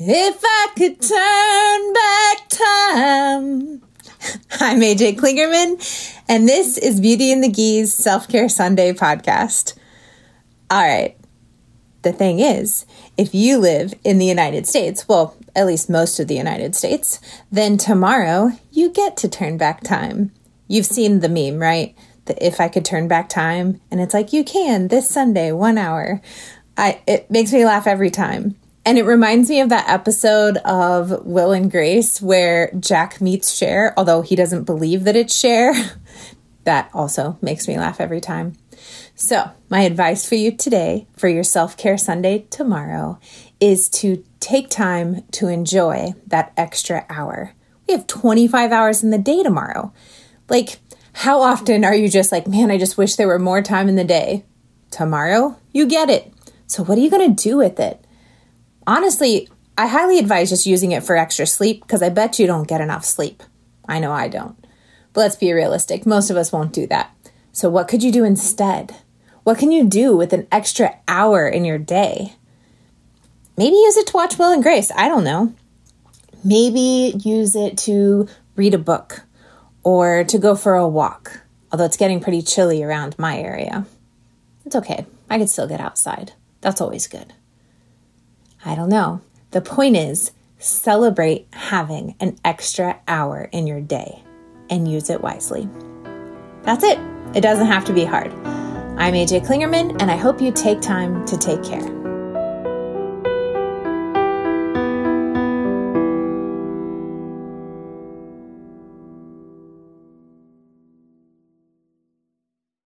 If I could turn back time. I'm AJ Klingerman, and this is Beauty and the Geese Self Care Sunday podcast. All right. The thing is, if you live in the United States, well, at least most of the United States, then tomorrow you get to turn back time. You've seen the meme, right? The if I could turn back time, and it's like you can this Sunday, one hour. I it makes me laugh every time. And it reminds me of that episode of Will and Grace where Jack meets Cher, although he doesn't believe that it's Cher. that also makes me laugh every time. So, my advice for you today, for your self care Sunday tomorrow, is to take time to enjoy that extra hour. We have 25 hours in the day tomorrow. Like, how often are you just like, man, I just wish there were more time in the day? Tomorrow, you get it. So, what are you going to do with it? Honestly, I highly advise just using it for extra sleep because I bet you don't get enough sleep. I know I don't. But let's be realistic, most of us won't do that. So, what could you do instead? What can you do with an extra hour in your day? Maybe use it to watch Will and Grace. I don't know. Maybe use it to read a book or to go for a walk, although it's getting pretty chilly around my area. It's okay. I can still get outside. That's always good. I don't know. The point is, celebrate having an extra hour in your day and use it wisely. That's it. It doesn't have to be hard. I'm AJ Klingerman, and I hope you take time to take care.